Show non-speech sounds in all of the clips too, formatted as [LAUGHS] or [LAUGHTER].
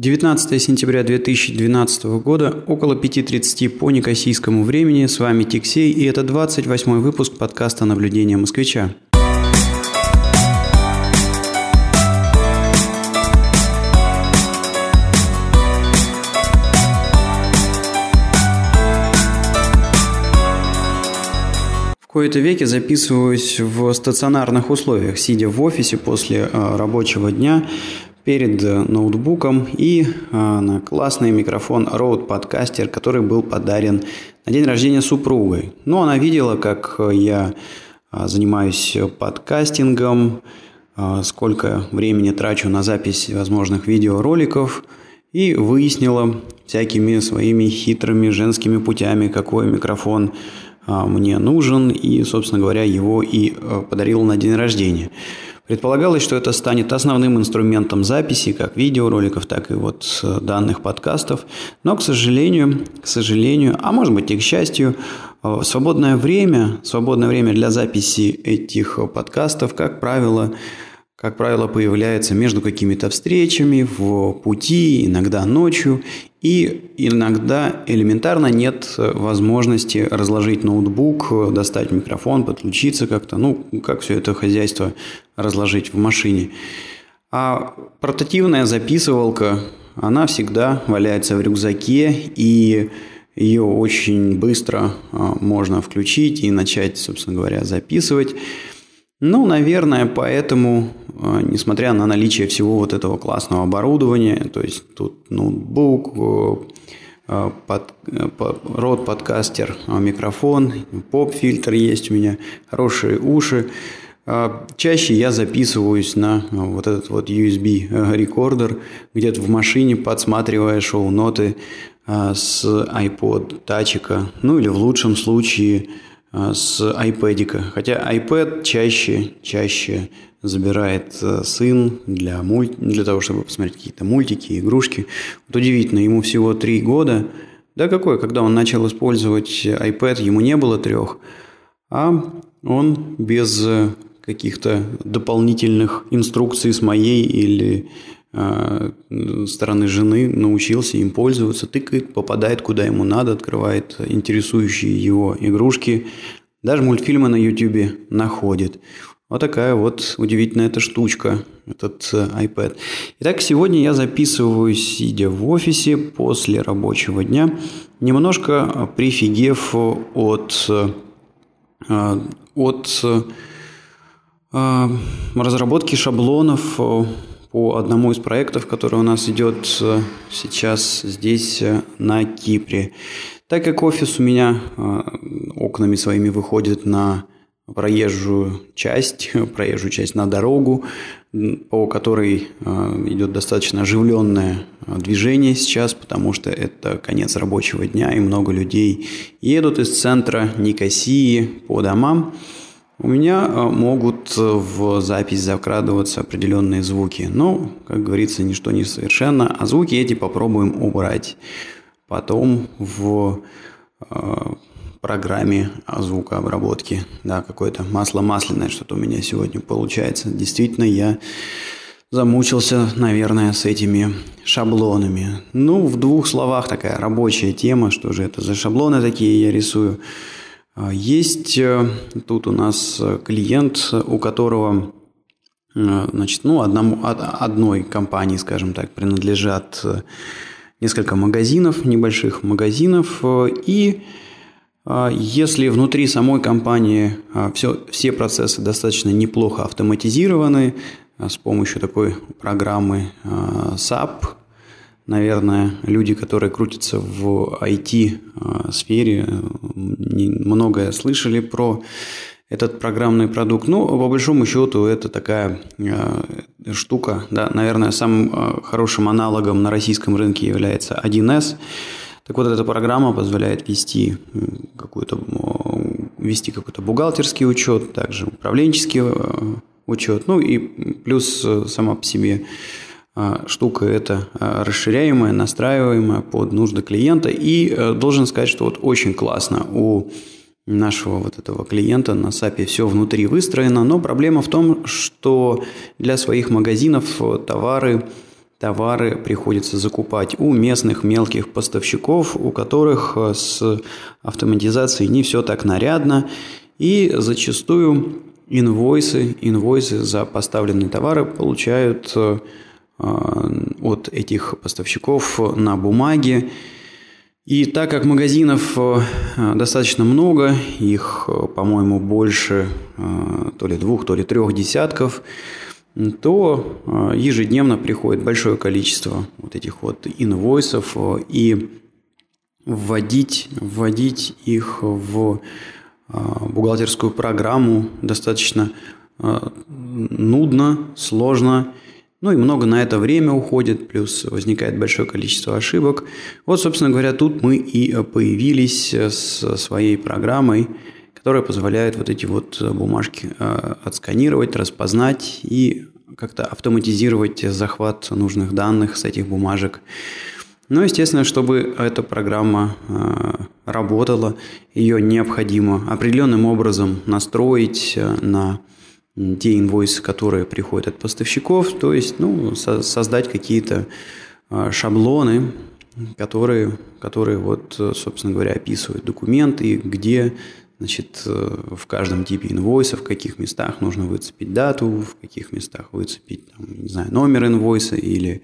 19 сентября 2012 года, около 5.30 по некосийскому времени. С вами Тиксей, и это 28 выпуск подкаста «Наблюдение москвича». В кои-то веки записываюсь в стационарных условиях, сидя в офисе после э, рабочего дня, перед э, ноутбуком и э, на классный микрофон Rode Podcaster, который был подарен на день рождения супругой. Ну, она видела, как э, я занимаюсь подкастингом, сколько времени трачу на запись возможных видеороликов и выяснила всякими своими хитрыми женскими путями, какой микрофон мне нужен и, собственно говоря, его и подарил на день рождения. Предполагалось, что это станет основным инструментом записи как видеороликов, так и вот э, данных подкастов. Но, к сожалению, к сожалению, а может быть и к счастью, э, свободное время, свободное время для записи этих подкастов, как правило, как правило, появляется между какими-то встречами, в пути, иногда ночью, и иногда элементарно нет возможности разложить ноутбук, достать микрофон, подключиться как-то, ну, как все это хозяйство разложить в машине. А портативная записывалка, она всегда валяется в рюкзаке, и ее очень быстро а, можно включить и начать, собственно говоря, записывать. Ну, наверное, поэтому, а, несмотря на наличие всего вот этого классного оборудования, то есть тут ноутбук, а, под, рот подкастер, а, микрофон, поп-фильтр есть у меня, хорошие уши, Чаще я записываюсь на вот этот вот USB рекордер, где-то в машине подсматривая шоу-ноты с iPod тачика, ну или в лучшем случае с iPad. Хотя iPad чаще, чаще забирает э, сын для, мульт... для того, чтобы посмотреть какие-то мультики, игрушки. Вот удивительно, ему всего три года. Да какой, когда он начал использовать iPad, ему не было трех, а он без каких-то дополнительных инструкций с моей или э, стороны жены научился им пользоваться, тыкает, попадает куда ему надо, открывает интересующие его игрушки, даже мультфильмы на YouTube находит. Вот такая вот удивительная эта штучка, этот э, iPad. Итак, сегодня я записываю, сидя в офисе после рабочего дня, немножко прифигев от, э, от э, разработки шаблонов по одному из проектов, который у нас идет сейчас здесь, на Кипре. Так как офис у меня окнами своими выходит на проезжую часть, [LAUGHS] проезжую часть на дорогу, по которой идет достаточно оживленное движение сейчас, потому что это конец рабочего дня, и много людей едут из центра Никосии по домам. У меня а, могут в запись закрадываться определенные звуки. Но, как говорится, ничто не совершенно, а звуки эти попробуем убрать. Потом в программе звукообработки. Да, какое-то масло масляное что-то у меня сегодня получается. Действительно, я замучился, наверное, с этими шаблонами. Ну, в двух словах такая рабочая тема, что же это за шаблоны такие я рисую. А, есть э, тут у нас клиент, у которого э, значит, ну, одному, одной компании, скажем так, принадлежат э, несколько магазинов, небольших магазинов, и если внутри самой компании все, все процессы достаточно неплохо автоматизированы с помощью такой программы SAP, наверное, люди, которые крутятся в IT-сфере, многое слышали про этот программный продукт. Ну, по большому счету, это такая штука, да, наверное, самым хорошим аналогом на российском рынке является 1С. Так вот, эта программа позволяет вести какой-то вести какой-то бухгалтерский учет, также управленческий э, учет, ну и плюс э, сама по себе э, штука это расширяемая, настраиваемая под нужды клиента. И должен сказать, что вот очень классно у нашего вот этого клиента на SAP все внутри выстроено, но проблема в том, что для своих магазинов товары товары приходится закупать у местных мелких поставщиков, у которых э, с автоматизацией не все так нарядно, и зачастую инвойсы, инвойсы за поставленные товары получают э, от этих поставщиков на бумаге. И так как магазинов э, достаточно много, их, по-моему, больше то ли двух, то ли трех десятков, то ежедневно приходит большое количество вот этих вот инвойсов, и вводить, вводить их в бухгалтерскую программу достаточно нудно, сложно, ну и много на это время уходит, плюс возникает большое количество ошибок. Вот, собственно говоря, тут мы и появились со своей программой, которая позволяет вот эти вот бумажки э, отсканировать, распознать и как-то автоматизировать захват нужных данных с этих бумажек. Но, естественно, чтобы эта программа э, работала, ее необходимо определенным образом настроить э, на те инвойсы, которые приходят от поставщиков, то есть ну, создать какие-то шаблоны, которые, которые вот, собственно говоря, описывают документы, где Значит, э, в каждом типе инвойса, в каких местах нужно выцепить дату, в каких местах выцепить, там, не знаю, номер инвойса или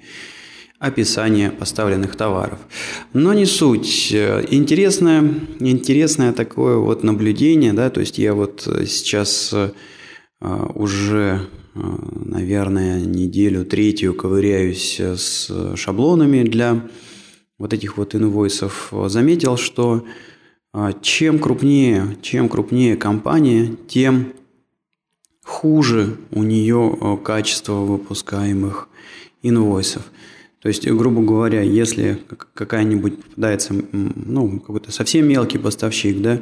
описание поставленных товаров. Но не суть. Интересное, интересное такое вот наблюдение, да, то есть я вот сейчас э, уже, э, наверное, неделю третью ковыряюсь с шаблонами для вот этих вот инвойсов. Заметил, что а чем крупнее, чем крупнее компания, тем хуже у нее э, качество выпускаемых инвойсов. То есть, грубо говоря, если какая-нибудь попадается, ну, какой-то совсем мелкий поставщик, да,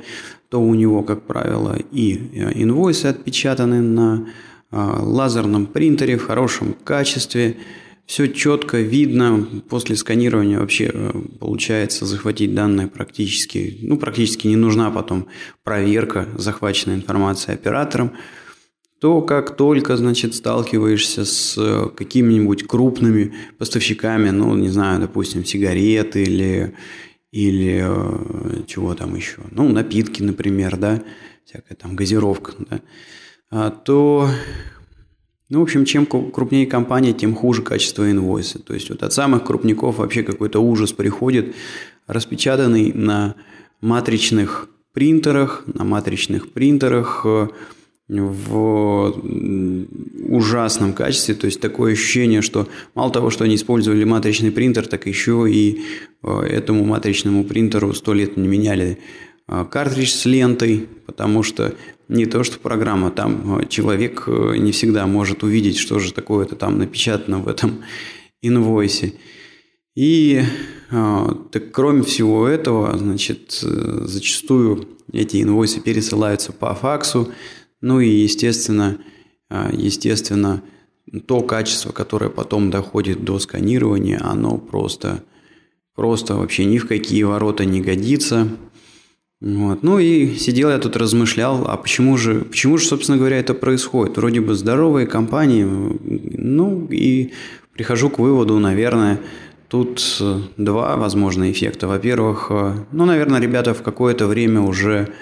то у него, как правило, и э, инвойсы отпечатаны на а, лазерном принтере в хорошем качестве, все четко видно. После сканирования вообще э, получается захватить данные практически, ну, практически не нужна потом проверка захваченной информации оператором. То, как только, значит, сталкиваешься с э, какими-нибудь крупными поставщиками, ну, не знаю, допустим, сигарет или, или э, чего там еще, ну, напитки, например, да, всякая там газировка, да, а, то ну, в общем, чем крупнее компания, тем хуже качество инвойса. То есть вот от самых крупников вообще какой-то ужас приходит, распечатанный на матричных принтерах, на матричных принтерах э, в ужасном качестве. То есть такое ощущение, что мало того, что они использовали матричный принтер, так еще и э, этому матричному принтеру сто лет не меняли э, картридж с лентой, потому что не то, что программа, там э, человек не всегда может увидеть, что же такое-то там напечатано в этом [LAUGHS] инвойсе. И так, кроме всего этого, значит, зачастую эти инвойсы пересылаются по факсу, ну и, естественно, естественно, то качество, которое потом доходит до сканирования, оно просто, просто вообще ни в какие ворота не годится. Вот. Ну и сидел я тут размышлял, а почему же, почему же, собственно говоря, это происходит? Вроде бы здоровые компании, ну и прихожу к выводу, наверное, тут два возможных эффекта. Во-первых, ну, наверное, ребята в какое-то время уже а,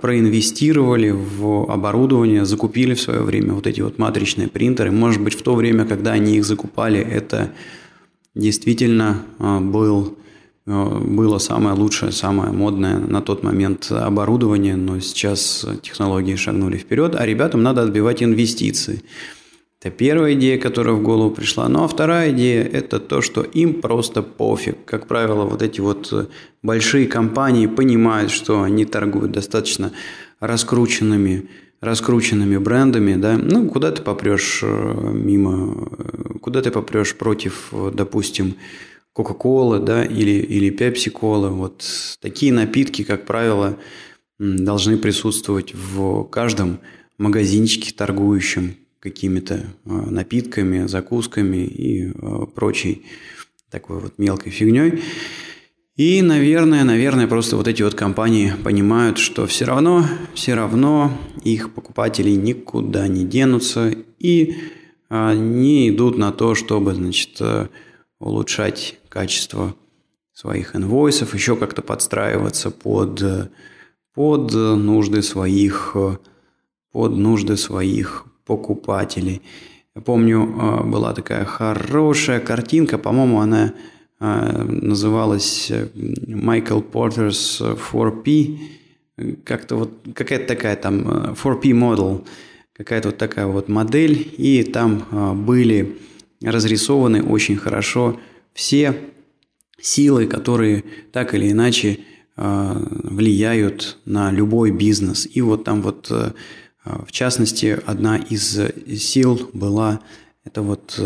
проинвестировали в оборудование, закупили в свое время вот эти вот матричные принтеры. Может быть, в то время, когда они их закупали, это действительно а, был Э, было самое лучшее, самое модное на тот момент оборудование, но сейчас технологии шагнули вперед, а ребятам надо отбивать инвестиции. Это первая идея, которая в голову пришла. Ну а вторая идея – это то, что им просто пофиг. Как правило, вот эти вот большие компании понимают, что они торгуют достаточно раскрученными, раскрученными брендами. Да? Ну, куда ты попрешь э, мимо, э, куда ты попрешь против, допустим, Кока-кола, да, или, или Пепси-кола. Вот такие напитки, как правило, должны присутствовать в каждом магазинчике, торгующем какими-то а, напитками, закусками и а, прочей такой вот мелкой фигней. И, наверное, наверное, просто вот эти вот компании понимают, что все равно, все равно их покупатели никуда не денутся, и не идут на то, чтобы, значит, улучшать качество своих инвойсов, еще как-то подстраиваться под, под нужды своих, под нужды своих покупателей. Я помню, была такая хорошая картинка, по-моему, она называлась Michael Porter's 4P, как-то вот какая-то такая там 4P model, какая-то вот такая вот модель, и там были разрисованы очень хорошо все силы, которые так или иначе влияют на любой бизнес. И вот там вот, в частности, одна из сил была это вот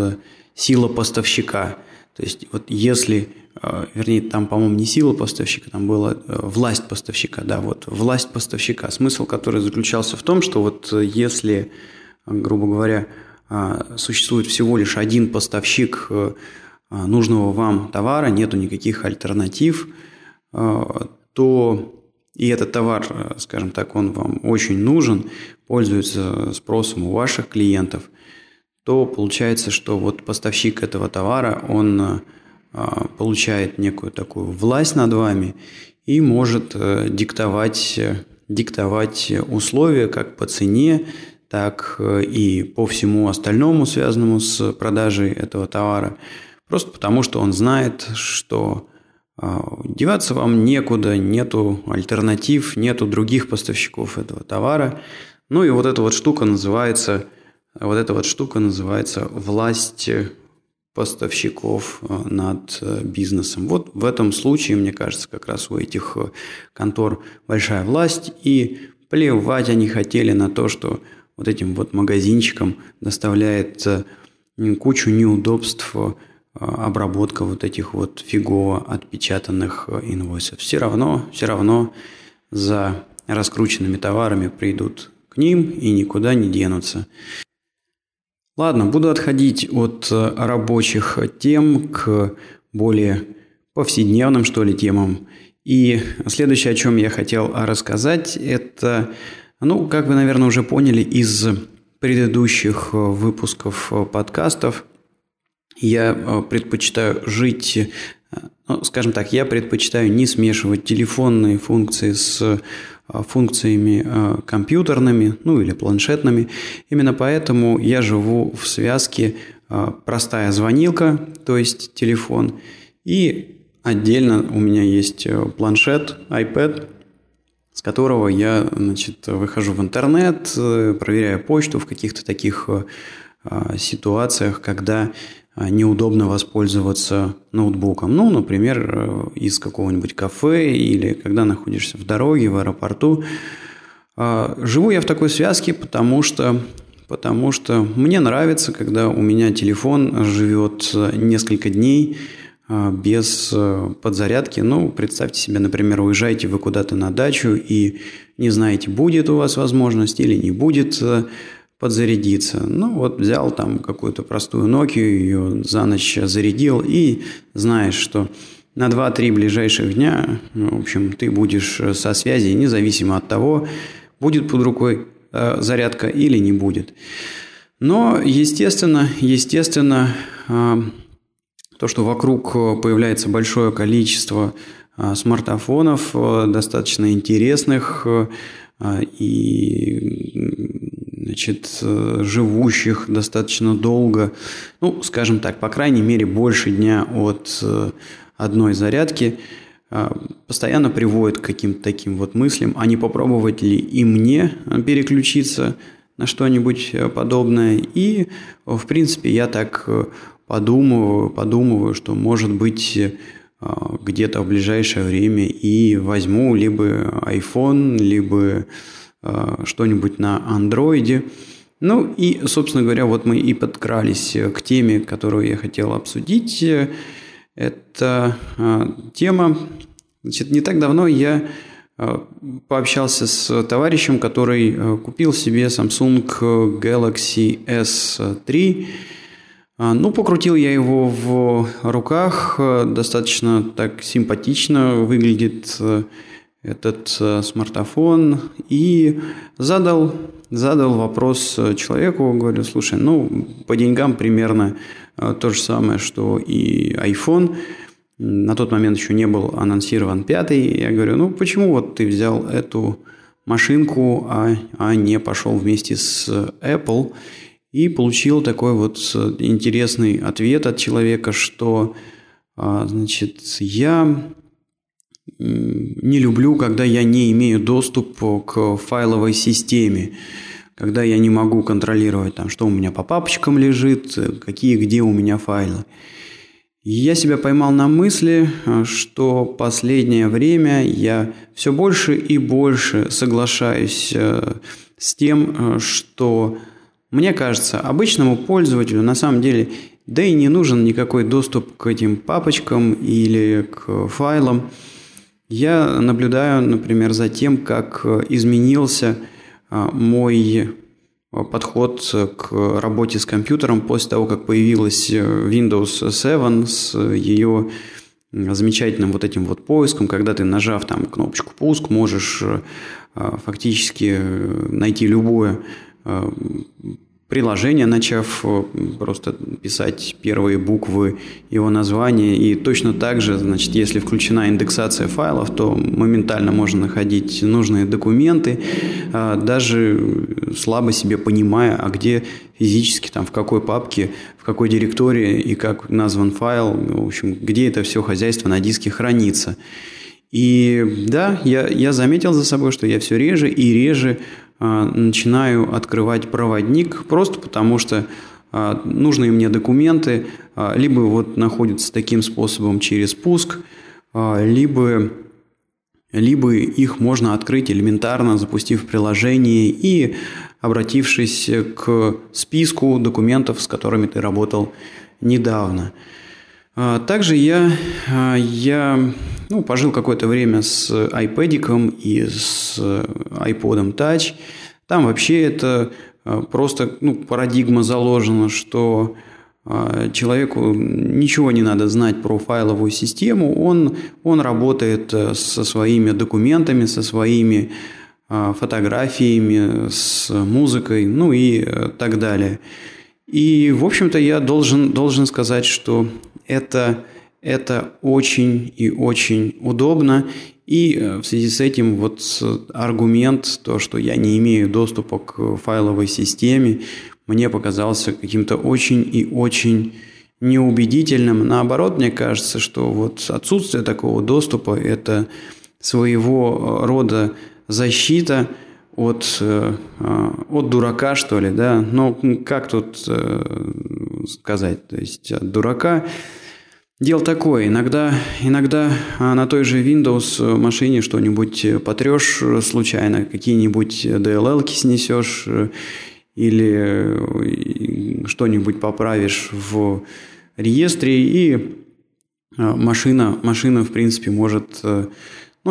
сила поставщика – то есть вот если, э, вернее, там, по-моему, не сила поставщика, там была э, власть поставщика, да, вот власть поставщика. Смысл, который заключался в том, что вот э, если, грубо говоря, существует всего лишь один поставщик нужного вам товара, нету никаких альтернатив, то и этот товар, скажем так, он вам очень нужен, пользуется спросом у ваших клиентов – то получается, что вот поставщик этого товара, он а, получает некую такую власть над вами и может э, диктовать, диктовать условия как по цене, так э, и по всему остальному, связанному с продажей этого товара. Просто потому, что он знает, что деваться вам некуда, нету альтернатив, нету других поставщиков этого товара. Ну и вот эта вот штука называется – вот эта вот штука называется власть поставщиков э, над э, бизнесом. Вот в этом случае, мне кажется, как раз у этих э, контор большая власть, и плевать они хотели на то, что вот этим вот магазинчикам доставляет кучу неудобств обработка вот этих вот фигово отпечатанных инвойсов. Все равно, все равно за раскрученными товарами придут к ним и никуда не денутся. Ладно, буду отходить от э, рабочих тем к более повседневным, что ли, темам. И следующее, о чем я хотел рассказать, это, ну, как вы, наверное, уже поняли из предыдущих выпусков подкастов, я э, предпочитаю жить, ну, скажем так, я предпочитаю не смешивать телефонные функции с Э, функциями э, компьютерными, ну или планшетными. Именно поэтому я живу в связке э, простая звонилка, то есть телефон, и отдельно у меня есть планшет, iPad, с которого я значит, выхожу в интернет, проверяю почту в каких-то таких ситуациях, когда неудобно воспользоваться ноутбуком. Ну, например, э, из какого-нибудь кафе или когда находишься в дороге, в аэропорту. А, живу я в такой связке, потому что, потому что мне нравится, когда у меня телефон живет несколько дней а, без э, подзарядки. Ну, представьте себе, например, уезжаете вы куда-то на дачу и не знаете, будет у вас возможность или не будет э, подзарядиться. Ну вот взял там какую-то простую Nokia, ее за ночь зарядил и знаешь, что на 2-3 ближайших дня, ну, в общем, ты будешь со связи, независимо от того, будет под рукой э, зарядка или не будет. Но, естественно, естественно, э, то, что вокруг появляется большое количество э, смартфонов, э, достаточно интересных, э, и значит, э, живущих достаточно долго, ну, скажем так, по крайней мере, больше дня от э, одной зарядки, э, постоянно приводит к каким-то таким вот мыслям, а не попробовать ли и мне переключиться на что-нибудь подобное. И, в принципе, я так подумываю, подумываю, что, может быть, где-то в ближайшее время и возьму либо iPhone, либо что-нибудь на андроиде. Ну и, собственно говоря, вот мы и подкрались к теме, которую я хотел обсудить. Это э, тема, значит, не так давно я э, пообщался с товарищем, который купил себе Samsung Galaxy S3. Ну, покрутил я его в руках, достаточно так симпатично выглядит этот э, смартфон и задал, задал вопрос человеку, говорю, слушай, ну, по деньгам примерно э, то же самое, что и iPhone. На тот момент еще не был анонсирован пятый. Я говорю, ну, почему вот ты взял эту машинку, а, а не пошел вместе с Apple? И получил такой вот интересный ответ от человека, что, а, значит, я не люблю, когда я не имею доступа к файловой системе, когда я не могу контролировать, там, что у меня по папочкам лежит, какие где у меня файлы. Я себя поймал на мысли, что последнее время я все больше и больше соглашаюсь э, с тем, э, что мне кажется, обычному пользователю на самом деле да и не нужен никакой доступ к этим папочкам или к файлам. Я наблюдаю, например, за тем, как изменился а, мой подход к работе с компьютером после того, как появилась Windows 7 с ее замечательным вот этим вот поиском, когда ты, нажав там кнопочку «Пуск», можешь фактически найти любое приложение, начав э, просто писать первые буквы его названия. И точно так же, значит, если включена индексация файлов, то моментально можно находить нужные документы, а, даже слабо себе понимая, а где физически, там, в какой папке, в какой директории и как назван файл, в общем, где это все хозяйство на диске хранится. И да, я, я заметил за собой, что я все реже и реже начинаю открывать проводник просто потому, что а, нужные мне документы а, либо вот находятся таким способом через пуск, либо, либо их можно открыть элементарно, запустив приложение и обратившись к списку документов, с которыми ты работал недавно. Также я, я ну, пожил какое-то время с iPad и с iPod Touch. Там вообще это а, просто ну, парадигма заложена, что а, человеку ничего не надо знать про файловую систему, он, он работает э, со своими документами, со своими а, фотографиями, с музыкой, ну и э, так далее. И, в общем-то, я должен, должен сказать, что это это очень и очень удобно. И э, в связи с этим вот аргумент, то, что я не имею доступа к файловой системе, мне показался каким-то очень и очень неубедительным. Наоборот, мне кажется, что вот отсутствие такого доступа – это своего рода защита от, э, от дурака, что ли, да? Но как тут э, сказать? То есть от дурака Дело такое, иногда, иногда а, на той же Windows машине что-нибудь потрешь случайно, какие-нибудь DLL-ки снесешь или что-нибудь поправишь в реестре, и а, машина, машина в принципе, может,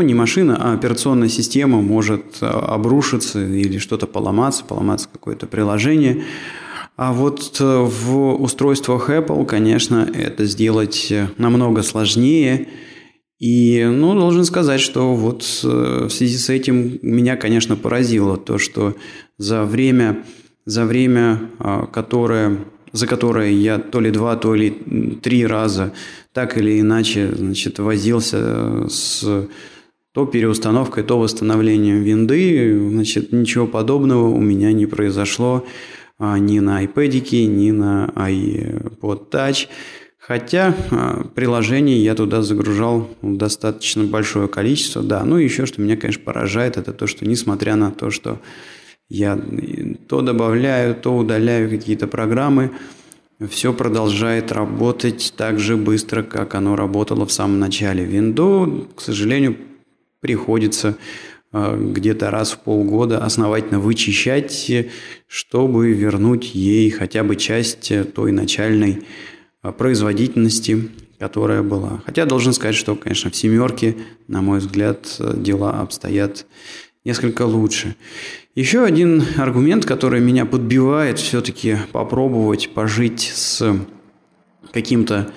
ну, не машина, а операционная система может обрушиться или что-то поломаться, поломаться какое-то приложение – а вот э, в устройствах Apple, конечно, это сделать э, намного сложнее. И, ну, должен сказать, что вот э, в связи с этим меня, конечно, поразило то, что за время, за время, а, которое, за которое я то ли два, то ли три раза так или иначе, значит, возился с то переустановкой, то восстановлением винды, значит, ничего подобного у меня не произошло. А, ни на iPad, ни на iPod Touch. Хотя а, приложений я туда загружал достаточно большое количество. Да, ну и еще, что меня, конечно, поражает, это то, что несмотря на то, что я то добавляю, то удаляю какие-то программы, все продолжает работать так же быстро, как оно работало в самом начале. Windows, к сожалению, приходится а, где-то раз в полгода основательно вычищать, чтобы вернуть ей хотя бы часть той начальной а, производительности, которая была. Хотя должен сказать, что, конечно, в семерке, на мой взгляд, дела обстоят несколько лучше. Еще один аргумент, который меня подбивает все-таки попробовать пожить с каким-то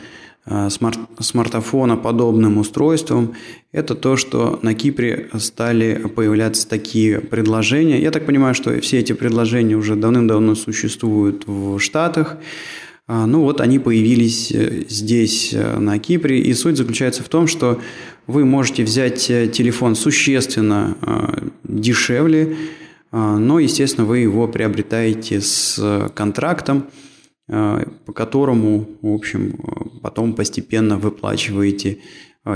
смарт смартфона подобным устройством, это то, что на Кипре стали появляться такие предложения. Я так понимаю, что все эти предложения уже давным-давно существуют в Штатах. А, ну вот они появились э, здесь, э, на Кипре, и суть заключается в том, что вы можете взять э, телефон существенно дешевле, но, естественно, вы его приобретаете с контрактом, по которому, в общем, потом постепенно выплачиваете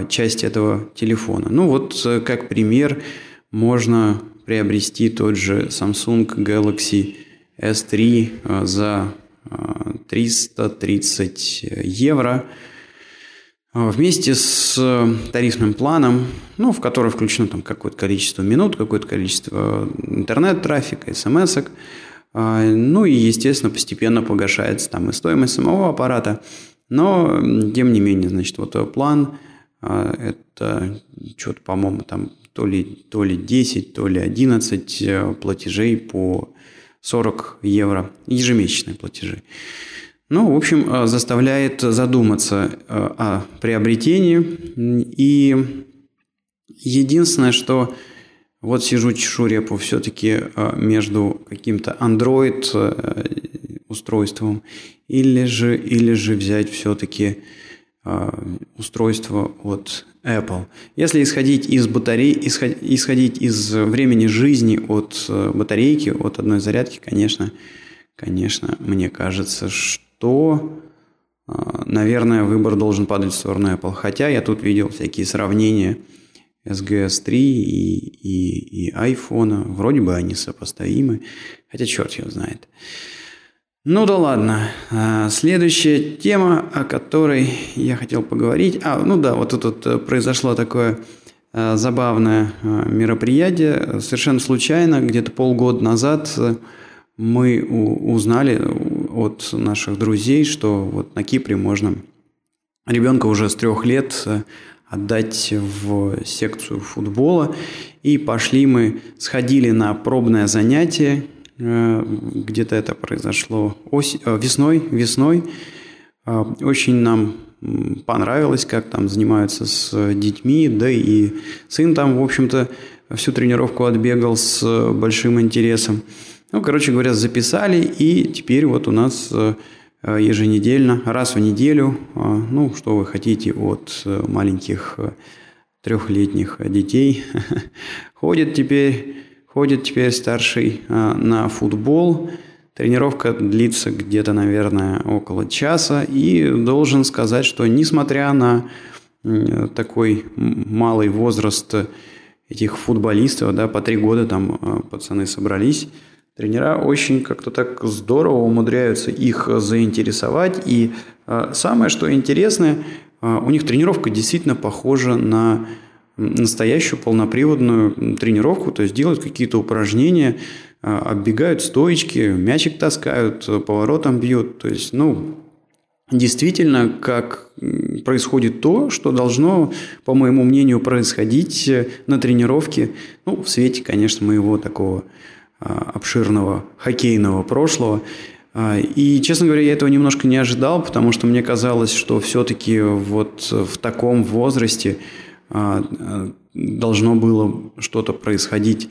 часть этого телефона. Ну вот, как пример, можно приобрести тот же Samsung Galaxy S3 за 330 евро вместе с тарифным планом, ну, в который включено там какое-то количество минут, какое-то количество интернет-трафика, смс -ок. Ну и, естественно, постепенно погашается там и стоимость самого аппарата. Но, тем не менее, значит, вот план а, это что-то, по-моему, там то ли, то ли 10, то ли 11 э, платежей по 40 евро ежемесячные платежи. Ну, в общем, э, заставляет задуматься э, о приобретении. И единственное, что вот сижу чешу репу все-таки между каким-то Android устройством или же, или же взять все-таки устройство от Apple. Если исходить из батареи, исходить из времени жизни от э, батарейки, от одной зарядки, конечно, конечно, мне кажется, что, э, наверное, выбор должен падать в сторону Apple. Хотя я тут видел всякие сравнения SGS 3 и, и, и iPhone. Вроде бы они сопоставимы. Хотя черт его знает. Ну да ладно. А, следующая тема, о которой я хотел поговорить. А, ну да, вот тут вот произошло такое а, забавное а, мероприятие. Совершенно случайно, где-то полгода назад мы узнали от наших друзей, что вот на Кипре можно ребенка уже с трех лет отдать в секцию футбола. И пошли мы, сходили на пробное занятие, Э, где-то это произошло ось, э, весной, весной. Э, очень нам понравилось, как там занимаются с детьми, да и сын там, в общем-то, всю тренировку отбегал с большим интересом. Ну, короче говоря, записали, и теперь вот у нас еженедельно, раз в неделю, ну, что вы хотите от маленьких трехлетних детей, [LAUGHS] ходит теперь Ходит теперь старший а, на футбол. Тренировка длится где-то, наверное, около часа. И должен сказать, что несмотря на такой малый возраст этих футболистов, да, по три года там а, пацаны собрались, тренера очень как-то так здорово умудряются их заинтересовать. И а, самое, что интересное, у них тренировка действительно похожа на настоящую полноприводную тренировку, то есть делают какие-то упражнения, а, оббегают стоечки, мячик таскают, поворотом бьют. То есть, ну, действительно, как происходит то, что должно, по моему мнению, происходить на тренировке, ну, в свете, конечно, моего такого а, обширного хоккейного прошлого. А, и, честно говоря, я этого немножко не ожидал, потому что мне казалось, что все-таки вот в таком возрасте должно было что-то происходить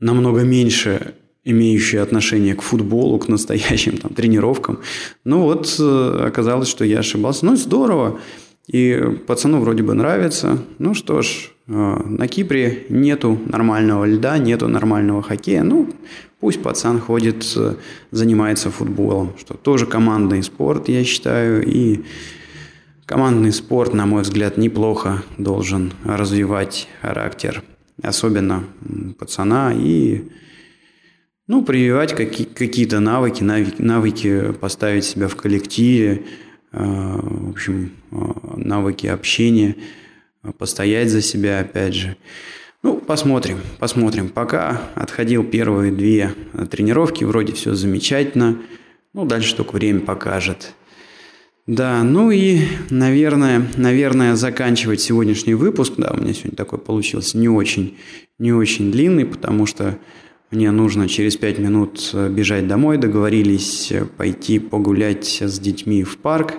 намного меньше имеющие отношение к футболу, к настоящим там, тренировкам. Ну вот э, оказалось, что я ошибался. Ну здорово. И пацану вроде бы нравится. Ну что ж, э, на Кипре нету нормального льда, нету нормального хоккея. Ну, пусть пацан ходит, э, занимается футболом, что тоже командный спорт, я считаю. И Командный спорт, на мой взгляд, неплохо должен развивать характер, особенно пацана, и ну, прививать какие- какие-то навыки, навыки, навыки поставить себя в коллективе, э, в общем, э, навыки общения, постоять за себя, опять же. Ну, посмотрим, посмотрим. Пока отходил первые две тренировки, вроде все замечательно. Ну, дальше только время покажет. Да, ну и, наверное, наверное, заканчивать сегодняшний выпуск, да, у меня сегодня такой получился не очень, не очень длинный, потому что мне нужно через пять минут э, бежать домой, договорились э, пойти погулять с детьми в парк.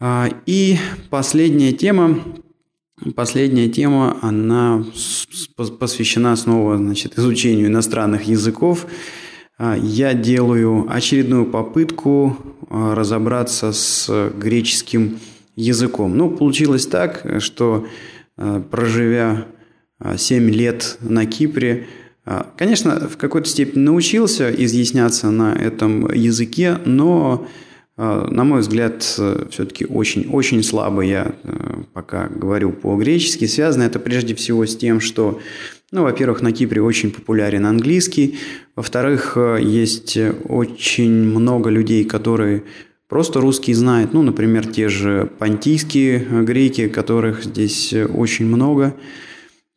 А, и последняя тема, последняя тема, она посвящена снова значит, изучению иностранных языков. А, я делаю очередную попытку а, разобраться с греческим языком. Ну, получилось так, что проживя 7 лет на Кипре, конечно, в какой-то степени научился изъясняться на этом языке, но а, на мой взгляд, все-таки очень-очень слабо я пока говорю по-гречески. Связано это прежде всего с тем, что, ну, во-первых, на Кипре очень популярен английский, во-вторых, э, есть очень много людей, которые просто русский знают, ну, например, те же понтийские греки, которых здесь очень много,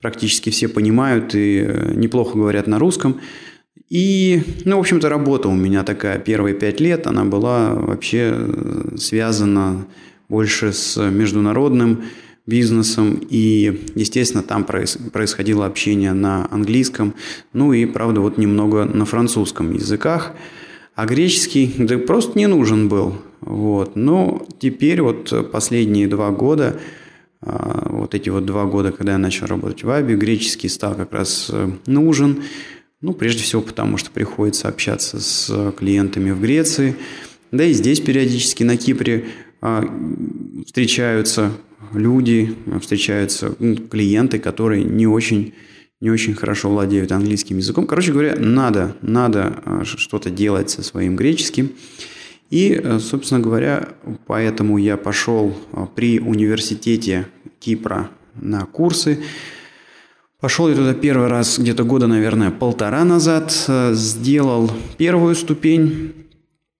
практически все понимают и э, неплохо говорят на русском – и, ну, в общем-то, работа у меня такая. Первые пять лет, она была вообще э, связана больше с международным бизнесом, и, естественно, там происходило общение на английском, ну и, правда, вот немного на французском языках, а греческий да просто не нужен был. Вот. Но теперь вот последние два года, а, вот эти вот два года, когда я начал работать в Аби, греческий стал как раз э, нужен, ну, прежде всего потому, что приходится общаться с клиентами в Греции. Да и здесь периодически на Кипре а, встречаются люди, встречаются ну, клиенты, которые не очень, не очень хорошо владеют английским языком. Короче говоря, надо, надо а, что-то делать со своим греческим. И, э, собственно говоря, поэтому я пошел при университете Кипра на курсы. Пошел я туда первый раз где-то года, наверное, полтора назад, э, сделал первую ступень,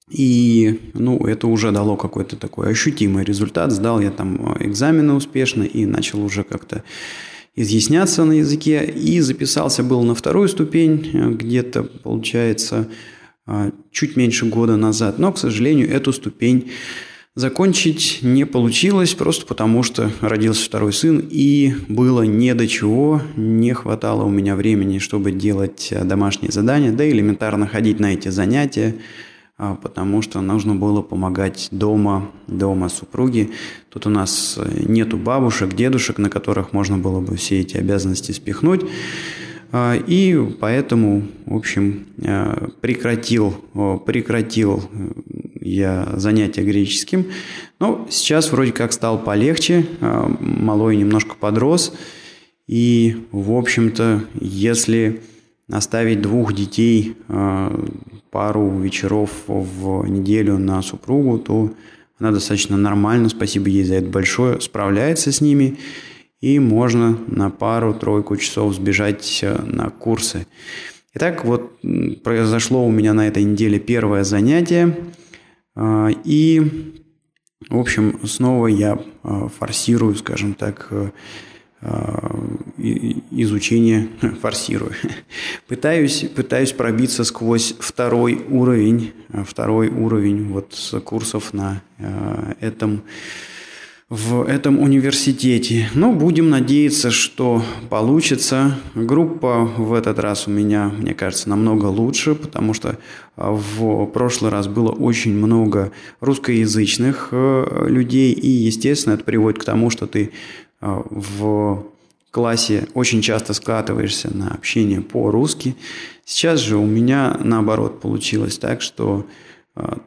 и, ну, это уже дало какой-то такой ощутимый результат. Сдал я там э, экзамены успешно и начал уже как-то изъясняться на языке. И записался был на вторую ступень э, где-то, получается, чуть меньше года назад. Но, к сожалению, эту ступень Закончить не получилось просто потому, что родился второй сын, и было не до чего, не хватало у меня времени, чтобы делать э, домашние задания, да и элементарно ходить на эти занятия, а, потому что нужно было помогать дома, дома супруги. Тут у нас э, нету бабушек, дедушек, на которых можно было бы все эти обязанности спихнуть. А, и поэтому, в общем, э, прекратил, прекратил я занятия греческим. Но сейчас вроде как стал полегче, а, малой немножко подрос. И, в общем-то, если оставить двух детей а, пару вечеров в неделю на супругу, то она достаточно нормально, спасибо ей за это большое, справляется с ними. И можно на пару-тройку часов сбежать э, на курсы. Итак, вот произошло у меня на этой неделе первое занятие – а, и, в общем, снова я а, форсирую, скажем так, э, изучение, [LAUGHS] форсирую. Пытаюсь, пытаюсь пробиться сквозь второй уровень, второй уровень вот курсов на этом в этом университете. Но будем надеяться, что получится. Группа в этот раз у меня, мне кажется, намного лучше, потому что в прошлый раз было очень много русскоязычных э, людей, и, естественно, это приводит к тому, что ты в классе очень часто скатываешься на общение по-русски. Сейчас же у меня наоборот получилось так, что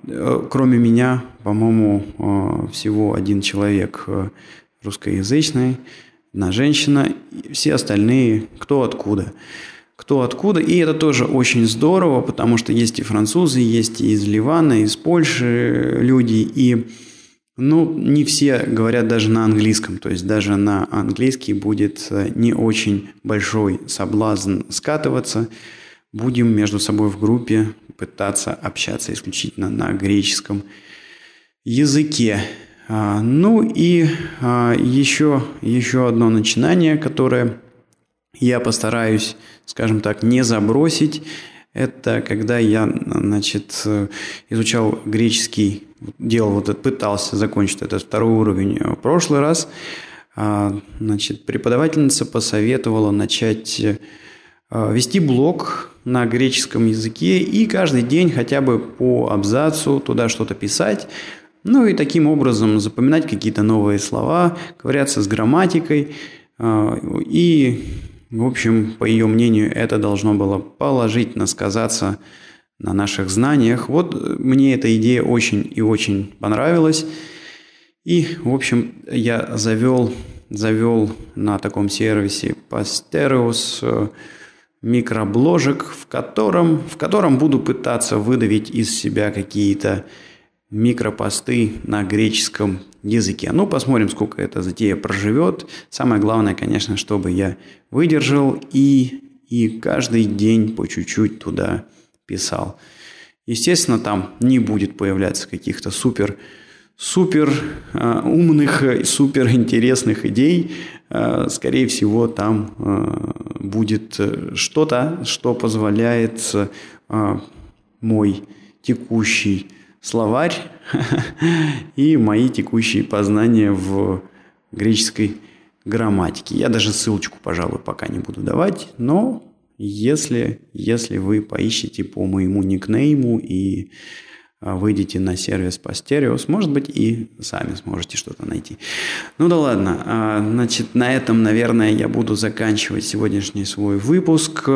Э, кроме меня, по-моему, э, всего один человек э, русскоязычный, одна женщина, все остальные кто откуда. Кто откуда. И это тоже очень здорово, потому что есть и французы, есть и из Ливана, из Польши люди. И ну, не все говорят даже на английском, то есть даже на английский будет не очень большой соблазн скатываться. Будем между собой в группе пытаться общаться исключительно на греческом языке. А, ну и еще, а, еще одно начинание, которое я постараюсь, скажем так, не забросить. Это когда я, значит, изучал греческий, делал вот это, пытался закончить этот второй уровень в прошлый раз. А, значит, преподавательница посоветовала начать вести блог на греческом языке и каждый день хотя бы по абзацу туда что-то писать. Ну и таким образом запоминать какие-то новые слова, ковыряться с грамматикой. А, и, в общем, по ее мнению, это должно было положительно сказаться на наших знаниях. Вот мне эта идея очень и очень понравилась. И, в общем, я завел, завел на таком сервисе Posteros э, микробложек, в котором, в котором буду пытаться выдавить из себя какие-то микропосты на греческом языке. Ну, посмотрим, сколько эта затея проживет. Самое главное, конечно, чтобы я выдержал и, и каждый день по чуть-чуть туда писал. Естественно, там не будет появляться каких-то супер супер э, умных, супер интересных идей. Э, скорее всего, там э, будет что-то, что позволяет мой текущий словарь [LAUGHS] и мои текущие познания в греческой грамматике. Я даже ссылочку, пожалуй, пока не буду давать, но если, если вы поищете по моему никнейму и а, выйдете на сервис Posterios, может быть, и сами сможете что-то найти. Ну да ладно, а, значит, на этом, наверное, я буду заканчивать сегодняшний свой выпуск.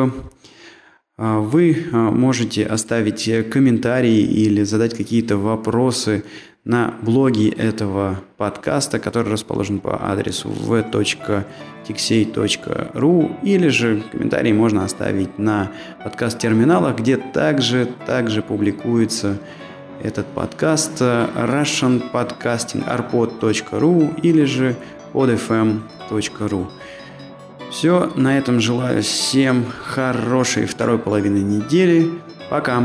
А, вы можете оставить комментарии или задать какие-то вопросы на блоге этого подкаста, который расположен по адресу v.tixey.ru или же комментарии можно оставить на подкаст-терминалах, где также, также публикуется этот подкаст Russian Podcasting arpod.ru или же podfm.ru. Все, на этом желаю всем хорошей второй половины недели. Пока!